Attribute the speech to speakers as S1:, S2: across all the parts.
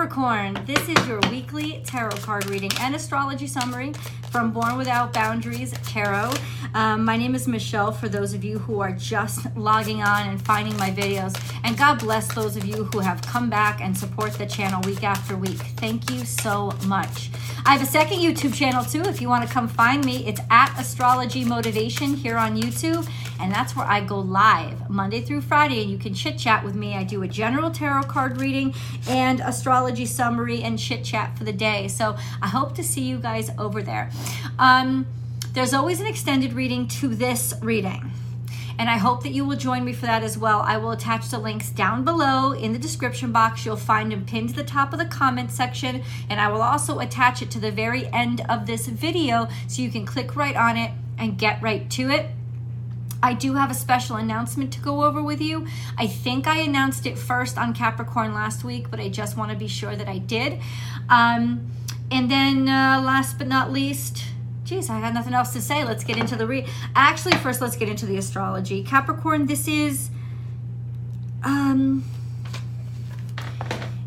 S1: Capricorn, this is your weekly tarot card reading and astrology summary from Born Without Boundaries Tarot. Um, my name is Michelle for those of you who are just logging on and finding my videos. And God bless those of you who have come back and support the channel week after week. Thank you so much. I have a second YouTube channel too. If you want to come find me, it's at Astrology Motivation here on YouTube. And that's where I go live Monday through Friday. And you can chit chat with me. I do a general tarot card reading and astrology summary and chit chat for the day. So I hope to see you guys over there. Um, there's always an extended reading to this reading. And I hope that you will join me for that as well. I will attach the links down below in the description box. You'll find them pinned to the top of the comment section. And I will also attach it to the very end of this video so you can click right on it and get right to it. I do have a special announcement to go over with you. I think I announced it first on Capricorn last week, but I just want to be sure that I did. Um, and then, uh, last but not least, geez, I got nothing else to say. Let's get into the read. Actually, first, let's get into the astrology. Capricorn, this is, um,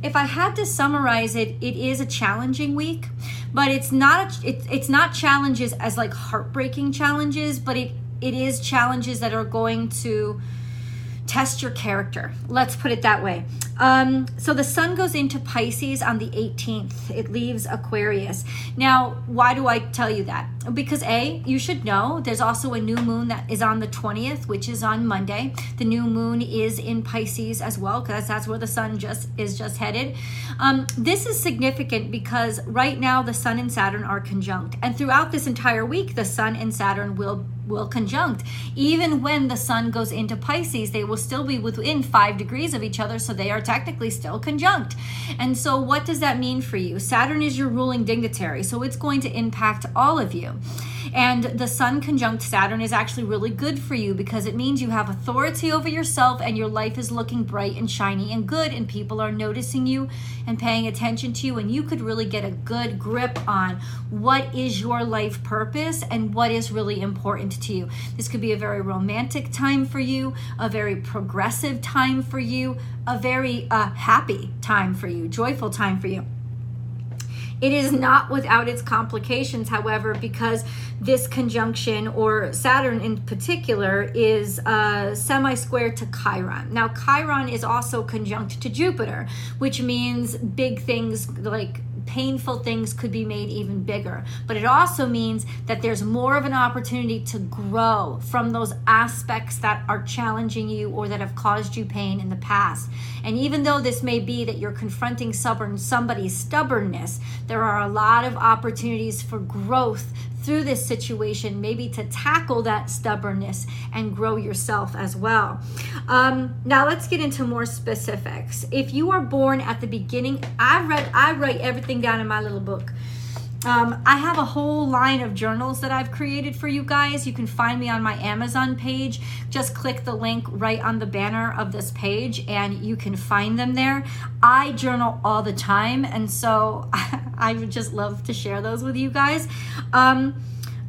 S1: if I had to summarize it, it is a challenging week, but it's not a, it, it's not challenges as like heartbreaking challenges, but it it is challenges that are going to test your character. Let's put it that way. Um, so the sun goes into Pisces on the 18th. It leaves Aquarius. Now, why do I tell you that? Because A, you should know there's also a new moon that is on the 20th, which is on Monday. The new moon is in Pisces as well, because that's where the sun just is just headed. Um, this is significant because right now the sun and Saturn are conjunct. And throughout this entire week, the sun and Saturn will will conjunct. Even when the sun goes into Pisces, they will still be within five degrees of each other, so they are technically still conjunct. And so, what does that mean for you? Saturn is your ruling dignitary, so it's going to impact all of you. And the Sun conjunct Saturn is actually really good for you because it means you have authority over yourself and your life is looking bright and shiny and good, and people are noticing you and paying attention to you. And you could really get a good grip on what is your life purpose and what is really important to you. This could be a very romantic time for you, a very progressive time for you, a very uh, happy time for you, joyful time for you. It is not without its complications, however, because this conjunction, or Saturn in particular, is uh, semi square to Chiron. Now, Chiron is also conjunct to Jupiter, which means big things like painful things could be made even bigger. But it also means that there's more of an opportunity to grow from those aspects that are challenging you or that have caused you pain in the past. And even though this may be that you're confronting stubborn somebody's stubbornness, there are a lot of opportunities for growth through this situation, maybe to tackle that stubbornness and grow yourself as well. Um, now let's get into more specifics. If you are born at the beginning, I read, I write everything down in my little book. Um, I have a whole line of journals that I've created for you guys. You can find me on my Amazon page. Just click the link right on the banner of this page and you can find them there. I journal all the time, and so I would just love to share those with you guys. Um,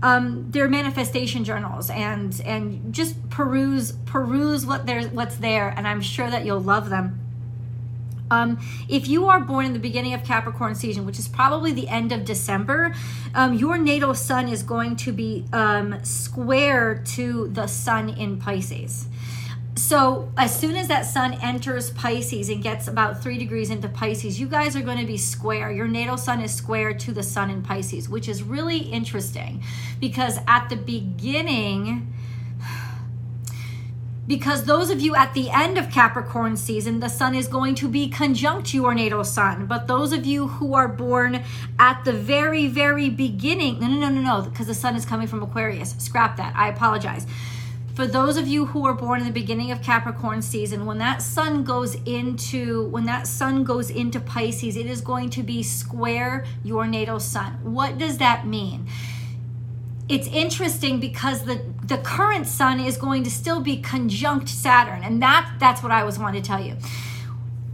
S1: um, they're manifestation journals and and just peruse peruse what there's what's there and i'm sure that you'll love them um, if you are born in the beginning of Capricorn season, which is probably the end of December, um, your natal sun is going to be um, square to the sun in Pisces. So, as soon as that sun enters Pisces and gets about three degrees into Pisces, you guys are going to be square. Your natal sun is square to the sun in Pisces, which is really interesting because at the beginning, because those of you at the end of Capricorn season, the sun is going to be conjunct your natal sun. But those of you who are born at the very, very beginning, no, no, no, no, no, because the sun is coming from Aquarius. Scrap that. I apologize. For those of you who are born in the beginning of Capricorn season, when that sun goes into when that sun goes into Pisces, it is going to be square your natal sun. What does that mean? It's interesting because the the current sun is going to still be conjunct Saturn, and that that's what I was wanting to tell you.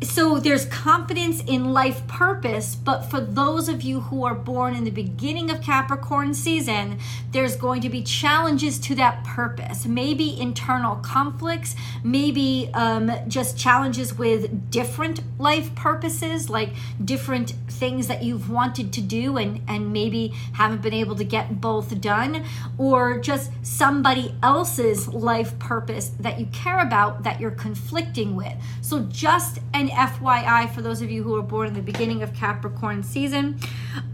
S1: So there's confidence in life purpose but for those of you who are born in the beginning of capricorn season there's going to be challenges to that purpose. Maybe internal conflicts maybe um, just challenges with different life purposes like different things that you've wanted to do and and maybe haven't been able to get both done or just somebody else's life purpose that you care about that you're conflicting with. So just an FYI for those of you who were born in the beginning of Capricorn season.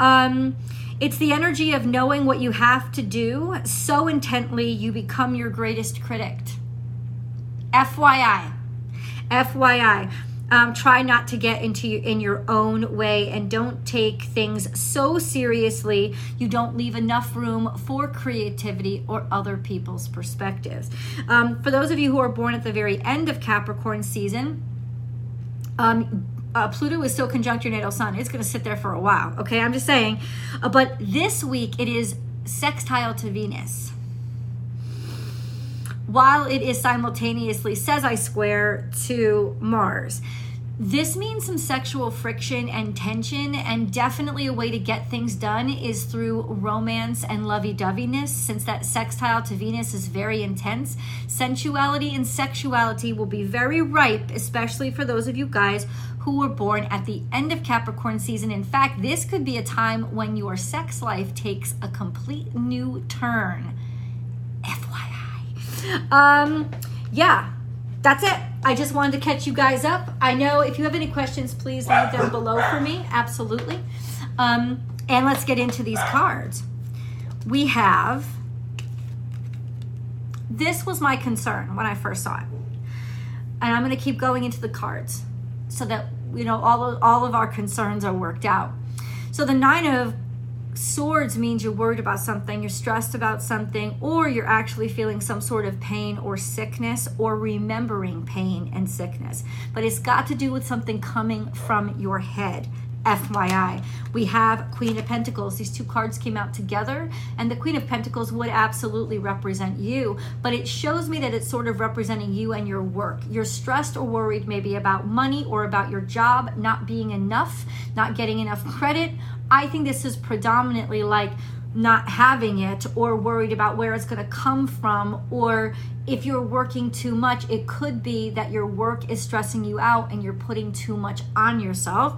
S1: Um, it's the energy of knowing what you have to do so intently you become your greatest critic. FYI. FYI. Um, try not to get into in your own way and don't take things so seriously you don't leave enough room for creativity or other people's perspectives um, for those of you who are born at the very end of capricorn season um, uh, Pluto is still conjunct your natal sun. It's going to sit there for a while. Okay, I'm just saying. Uh, but this week it is sextile to Venus. While it is simultaneously sesquisquare to Mars. This means some sexual friction and tension, and definitely a way to get things done is through romance and lovey doveyness, since that sextile to Venus is very intense. Sensuality and sexuality will be very ripe, especially for those of you guys who were born at the end of Capricorn season. In fact, this could be a time when your sex life takes a complete new turn. FYI. Um, yeah, that's it. I just wanted to catch you guys up. I know if you have any questions, please leave them below for me. Absolutely. Um, and let's get into these cards. We have, this was my concern when I first saw it. And I'm going to keep going into the cards so that, you know, all of, all of our concerns are worked out. So the Nine of swords means you're worried about something, you're stressed about something, or you're actually feeling some sort of pain or sickness or remembering pain and sickness. But it's got to do with something coming from your head. FYI, we have Queen of Pentacles. These two cards came out together, and the Queen of Pentacles would absolutely represent you, but it shows me that it's sort of representing you and your work. You're stressed or worried maybe about money or about your job not being enough, not getting enough credit. I think this is predominantly like not having it or worried about where it's going to come from or if you're working too much it could be that your work is stressing you out and you're putting too much on yourself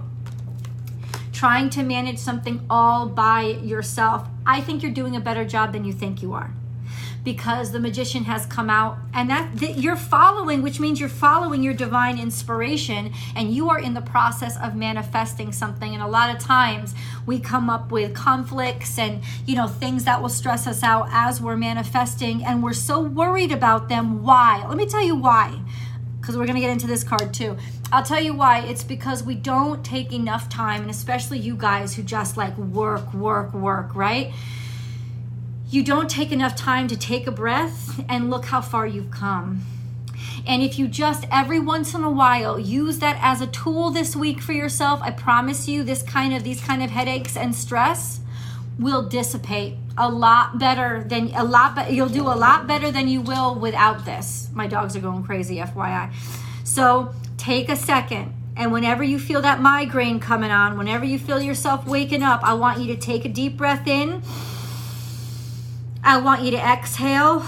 S1: trying to manage something all by yourself, I think you're doing a better job than you think you are. Because the magician has come out and that, that you're following, which means you're following your divine inspiration and you are in the process of manifesting something. And a lot of times we come up with conflicts and, you know, things that will stress us out as we're manifesting and we're so worried about them. Why? Let me tell you why because we're going to get into this card too. I'll tell you why. It's because we don't take enough time, and especially you guys who just like work, work, work, right? You don't take enough time to take a breath and look how far you've come. And if you just every once in a while use that as a tool this week for yourself, I promise you this kind of these kind of headaches and stress will dissipate a lot better than a lot but you'll do a lot better than you will without this. My dogs are going crazy fyi so take a second and whenever you feel that migraine coming on whenever you feel yourself waking up i want you to take a deep breath in. I want you to exhale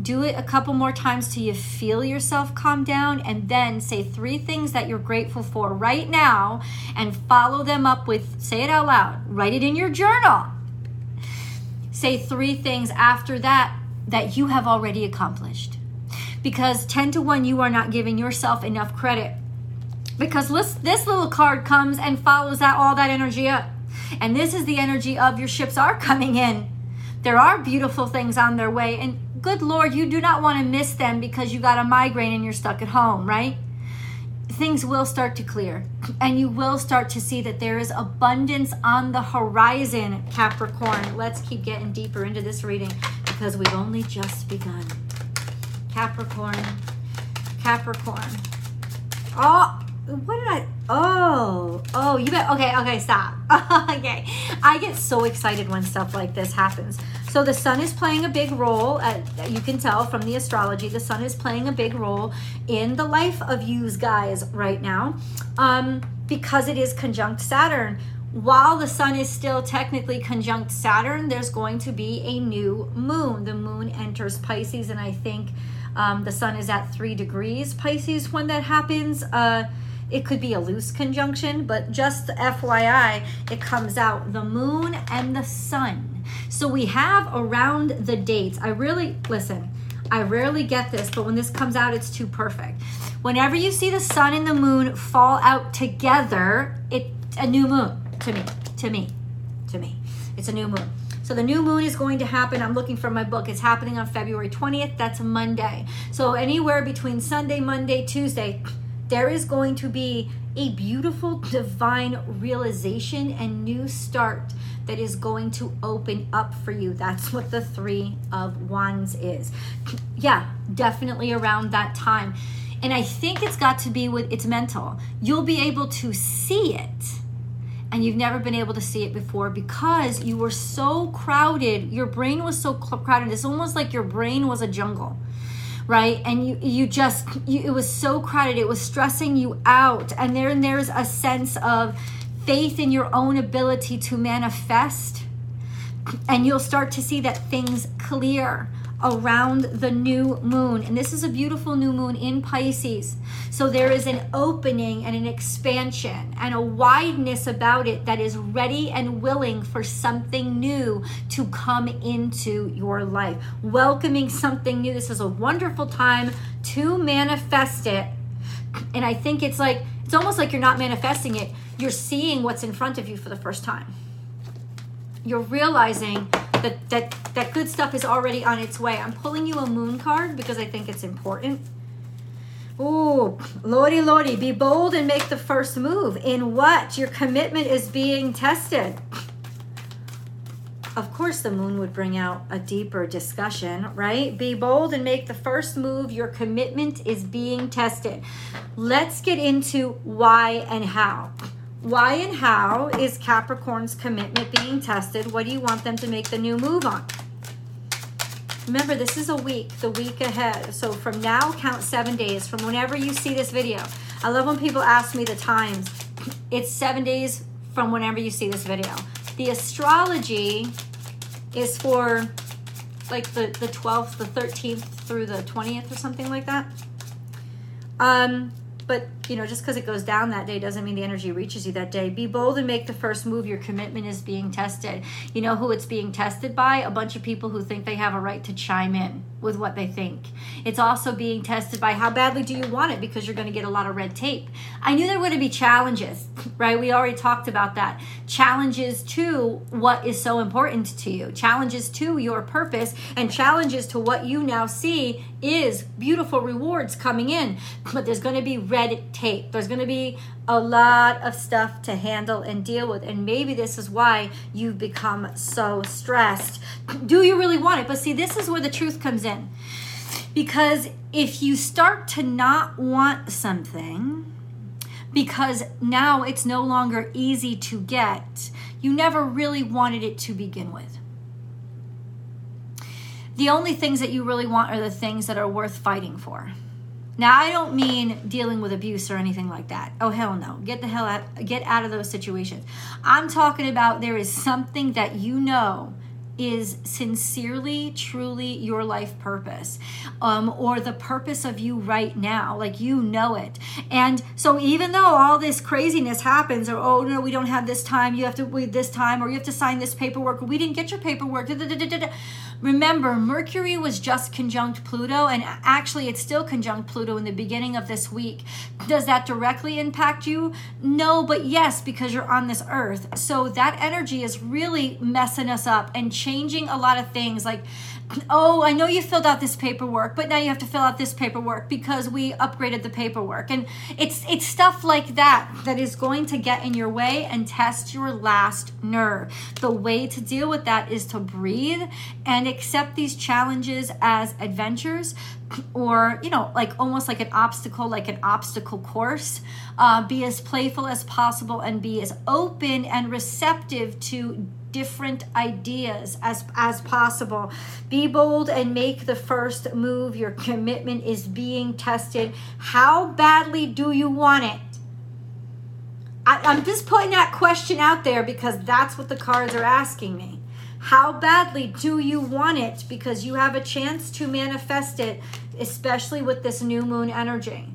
S1: do it a couple more times till you feel yourself calm down, and then say three things that you're grateful for right now and follow them up with say it out loud, write it in your journal. Say three things after that that you have already accomplished. Because 10 to 1, you are not giving yourself enough credit. Because this, this little card comes and follows that all that energy up. And this is the energy of your ships are coming in. There are beautiful things on their way. And good Lord, you do not want to miss them because you got a migraine and you're stuck at home, right? Things will start to clear and you will start to see that there is abundance on the horizon, Capricorn. Let's keep getting deeper into this reading because we've only just begun. Capricorn, Capricorn. Oh, what did I? Oh, oh, you bet. Okay, okay, stop. okay. I get so excited when stuff like this happens. So the sun is playing a big role. At, you can tell from the astrology, the sun is playing a big role in the life of you guys right now um, because it is conjunct Saturn. While the sun is still technically conjunct Saturn, there's going to be a new moon. The moon enters Pisces, and I think um, the sun is at three degrees Pisces when that happens. Uh, it could be a loose conjunction, but just FYI, it comes out the moon and the sun. So we have around the dates. I really, listen, I rarely get this, but when this comes out, it's too perfect. Whenever you see the sun and the moon fall out together, it's a new moon to me, to me, to me. It's a new moon. So the new moon is going to happen. I'm looking for my book. It's happening on February 20th. That's Monday. So anywhere between Sunday, Monday, Tuesday, there is going to be a beautiful divine realization and new start that is going to open up for you. That's what the Three of Wands is. Yeah, definitely around that time. And I think it's got to be with it's mental. You'll be able to see it and you've never been able to see it before because you were so crowded. Your brain was so crowded. It's almost like your brain was a jungle right? And you you just you, it was so crowded. It was stressing you out. And then there's a sense of faith in your own ability to manifest. And you'll start to see that things clear around the new moon. And this is a beautiful new moon in Pisces. So there is an opening and an expansion and a wideness about it that is ready and willing for something new to come into your life. Welcoming something new. This is a wonderful time to manifest it. And I think it's like, it's almost like you're not manifesting it, you're seeing what's in front of you for the first time. You're realizing that that that good stuff is already on its way. I'm pulling you a moon card because I think it's important. Ooh, Lordy, Lordy, be bold and make the first move. In what? Your commitment is being tested. Of course, the moon would bring out a deeper discussion, right? Be bold and make the first move. Your commitment is being tested. Let's get into why and how. Why and how is Capricorn's commitment being tested? What do you want them to make the new move on? Remember, this is a week, the week ahead. So from now, count seven days from whenever you see this video. I love when people ask me the times. It's seven days from whenever you see this video. The astrology is for like the, the 12th, the 13th through the 20th or something like that. Um, but, you know, just because it goes down that day doesn't mean the energy reaches you that day. Be bold and make the first move. Your commitment is being tested. You know who it's being tested by? A bunch of people who think they have a right to chime in with what they think. It's also being tested by how badly do you want it because you're going to get a lot of red tape. I knew there would be challenges, right? We already talked about that. Challenges to what is so important to you, challenges to your purpose, and challenges to what you now see is beautiful rewards coming in. But there's going to be red tape. There's going to be a lot of stuff to handle and deal with. And maybe this is why you've become so stressed. Do you really want it? But see, this is where the truth comes in. Because if you start to not want something, because now it's no longer easy to get, you never really wanted it to begin with. The only things that you really want are the things that are worth fighting for. Now, I don't mean dealing with abuse or anything like that. Oh hell no. Get the hell out get out of those situations. I'm talking about there is something that you know is sincerely, truly your life purpose, um, or the purpose of you right now. Like you know it. And so, even though all this craziness happens, or oh no, we don't have this time, you have to wait this time, or you have to sign this paperwork, or we didn't get your paperwork. Remember, Mercury was just conjunct Pluto, and actually, it's still conjunct Pluto in the beginning of this week. Does that directly impact you? No, but yes, because you're on this earth. So that energy is really messing us up and changing changing a lot of things like oh, I know you filled out this paperwork, but now you have to fill out this paperwork because we upgraded the paperwork. And it's it's stuff like that that is going to get in your way and test your last nerve. The way to deal with that is to breathe and accept these challenges as adventures or you know like almost like an obstacle like an obstacle course uh, be as playful as possible and be as open and receptive to different ideas as as possible. Be bold and make the first move. Your commitment is being tested. How badly do you want it? I, i'm just putting that question out there because that's what the cards are asking me. How badly do you want it? Because you have a chance to manifest it especially with this new moon energy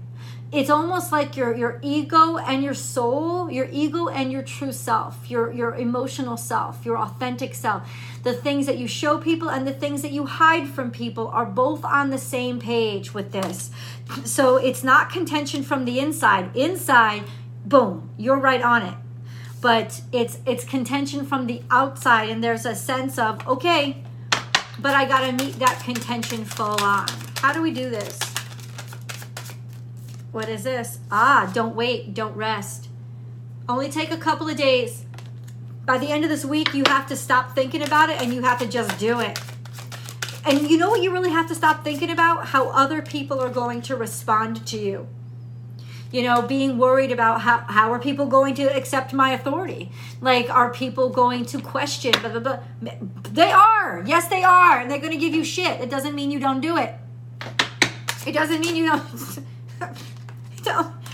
S1: it's almost like your your ego and your soul your ego and your true self your your emotional self your authentic self. The things that you show people and the things that you hide from people are both on the same page with this. So it's not contention from the inside. Inside boom you're right on it. But it's it's contention from the outside and there's a sense of okay but i got to meet that contention full on. How do we do this what is this? Ah, don't wait, don't rest. Only take a couple of days. By the end of this week, you have to stop thinking about it and you have to just do it. And you know what you really have to stop thinking about? How other people are going to respond to you. You know, being worried about how, how are people going to accept my authority? Like, are people going to question? Blah, blah, blah. They are. Yes, they are. And they're going to give you shit. It doesn't mean you don't do it. It doesn't mean you don't. don't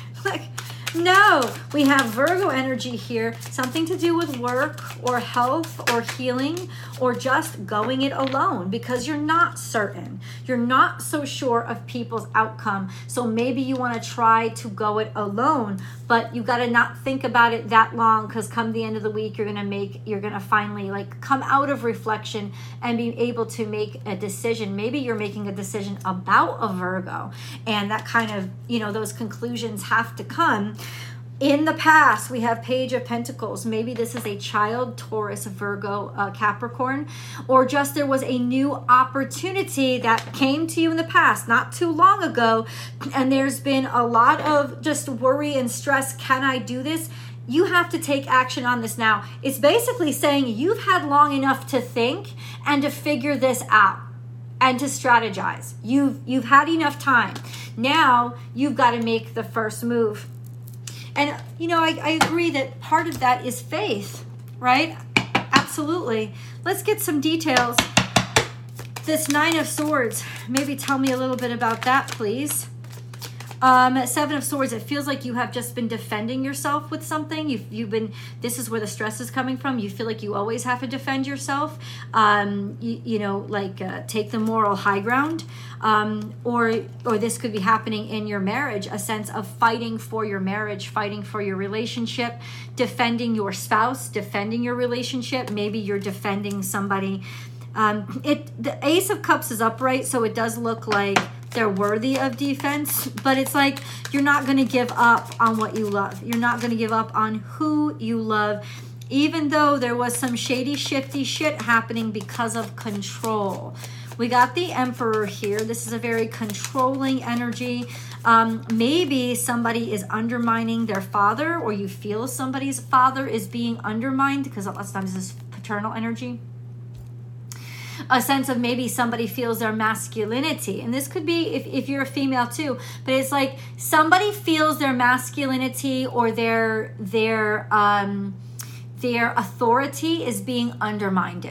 S1: no, we have Virgo energy here, something to do with work or health or healing or just going it alone because you're not certain. You're not so sure of people's outcome. So maybe you want to try to go it alone, but you got to not think about it that long cuz come the end of the week you're going to make you're going to finally like come out of reflection and be able to make a decision. Maybe you're making a decision about a Virgo and that kind of, you know, those conclusions have to come in the past, we have Page of Pentacles. Maybe this is a child, Taurus, Virgo, uh, Capricorn, or just there was a new opportunity that came to you in the past, not too long ago, and there's been a lot of just worry and stress. Can I do this? You have to take action on this now. It's basically saying you've had long enough to think and to figure this out and to strategize. You've you've had enough time. Now you've got to make the first move. And, you know, I, I agree that part of that is faith, right? Absolutely. Let's get some details. This Nine of Swords, maybe tell me a little bit about that, please. Um, Seven of Swords, it feels like you have just been defending yourself with something. You've, you've been, this is where the stress is coming from. You feel like you always have to defend yourself. Um, you, you know, like uh, take the moral high ground. Um, or, or this could be happening in your marriage, a sense of fighting for your marriage, fighting for your relationship, defending your spouse, defending your relationship. Maybe you're defending somebody. Um, it, the Ace of Cups is upright, so it does look like they're worthy of defense, but it's like you're not going to give up on what you love. You're not going to give up on who you love, even though there was some shady, shifty shit happening because of control. We got the Emperor here. This is a very controlling energy. Um, maybe somebody is undermining their father, or you feel somebody's father is being undermined because a lot of times this paternal energy a sense of maybe somebody feels their masculinity. And this could be if, if you're a female too, but it's like somebody feels their masculinity or their their um their authority is being undermined.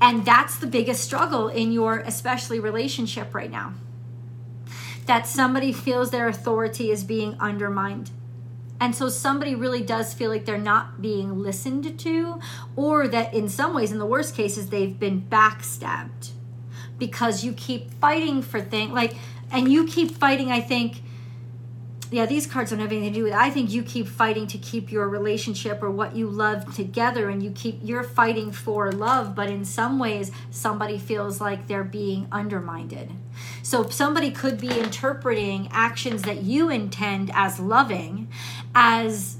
S1: And that's the biggest struggle in your especially relationship right now. That somebody feels their authority is being undermined. And so somebody really does feel like they're not being listened to, or that in some ways, in the worst cases, they've been backstabbed because you keep fighting for things like, and you keep fighting, I think. Yeah, these cards don't have anything to do with it. I think you keep fighting to keep your relationship or what you love together and you keep you're fighting for love, but in some ways somebody feels like they're being undermined. So somebody could be interpreting actions that you intend as loving as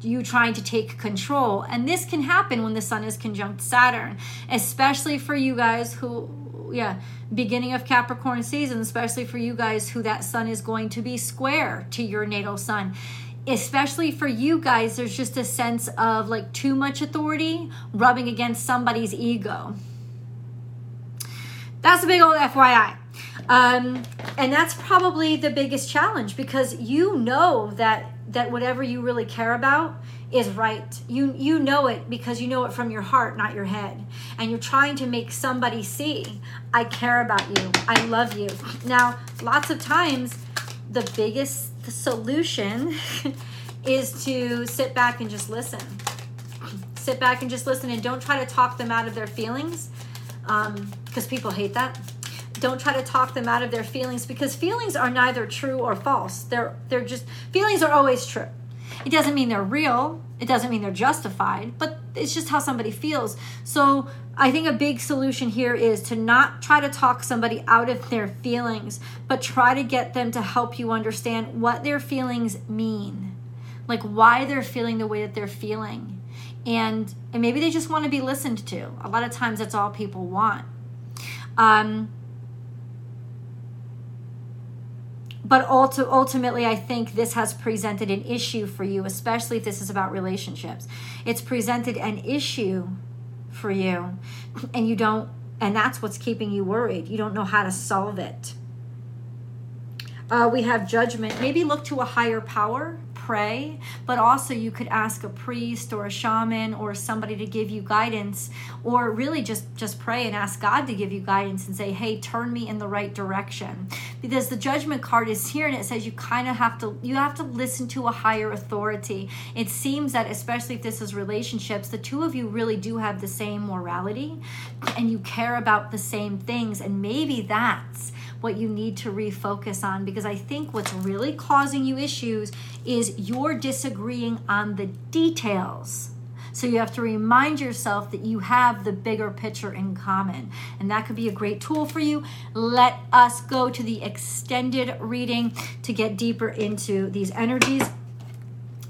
S1: you trying to take control. And this can happen when the sun is conjunct Saturn, especially for you guys who yeah, beginning of Capricorn season, especially for you guys who that sun is going to be square to your natal sun. Especially for you guys, there's just a sense of like too much authority rubbing against somebody's ego. That's a big old FYI. Um, and that's probably the biggest challenge because you know that that whatever you really care about is right. You you know it because you know it from your heart, not your head. And you're trying to make somebody see, I care about you. I love you. Now, lots of times the biggest solution is to sit back and just listen. Sit back and just listen and don't try to talk them out of their feelings because um, people hate that don't try to talk them out of their feelings because feelings are neither true or false they're they're just feelings are always true it doesn't mean they're real, it doesn't mean they're justified, but it's just how somebody feels. So I think a big solution here is to not try to talk somebody out of their feelings, but try to get them to help you understand what their feelings mean, like why they're feeling the way that they're feeling. And, and maybe they just want to be listened to. A lot of times that's all people want. Um, but also ultimately i think this has presented an issue for you especially if this is about relationships. It's presented an issue for you and you don't and that's what's keeping you worried. You don't know how to solve it. Uh, we have judgment. Maybe look to a higher power pray, but also you could ask a priest or a shaman or somebody to give you guidance or really just just pray and ask God to give you guidance and say, "Hey, turn me in the right direction." Because the judgment card is here and it says you kind of have to you have to listen to a higher authority. It seems that especially if this is relationships, the two of you really do have the same morality and you care about the same things and maybe that's what you need to refocus on because I think what's really causing you issues is you're disagreeing on the details. So you have to remind yourself that you have the bigger picture in common. And that could be a great tool for you. Let us go to the extended reading to get deeper into these energies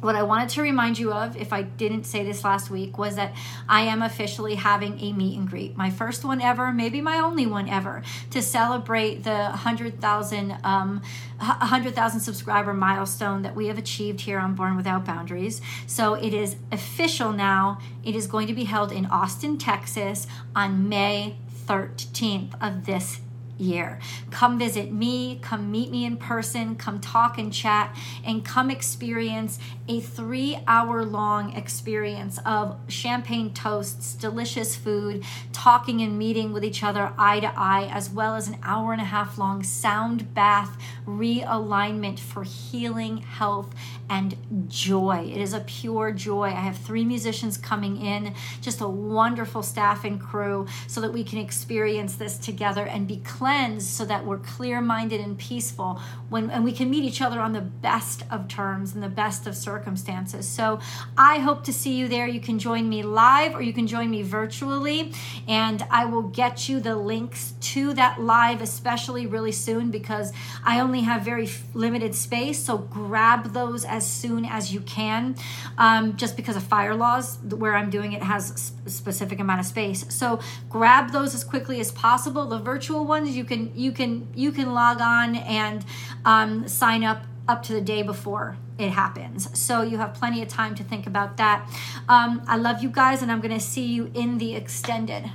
S1: what I wanted to remind you of, if I didn't say this last week, was that I am officially having a meet and greet. My first one ever, maybe my only one ever, to celebrate the 100,000 um, 100,000 subscriber milestone that we have achieved here on Born Without Boundaries. So it is official now. It is going to be held in Austin, Texas on May 13th of this year. Come visit me, come meet me in person, come talk and chat, and come experience a three hour long experience of champagne toasts, delicious food, talking and meeting with each other eye to eye, as well as an hour and a half long sound bath realignment for healing, health, and joy. It is a pure joy. I have three musicians coming in, just a wonderful staff and crew, so that we can experience this together and be cleansed so that we're clear minded and peaceful when and we can meet each other on the best of terms and the best of circumstances. So I hope to see you there. You can join me live or you can join me virtually, and I will get you the links to that live, especially really soon because I only have very limited space. So grab those as soon as you can, um, just because of fire laws. Where I'm doing it has a specific amount of space. So grab those as quickly as possible. The virtual ones you can you can you can log on and um, sign up up to the day before it happens. So you have plenty of time to think about that. Um, I love you guys, and I'm going to see you in the extended.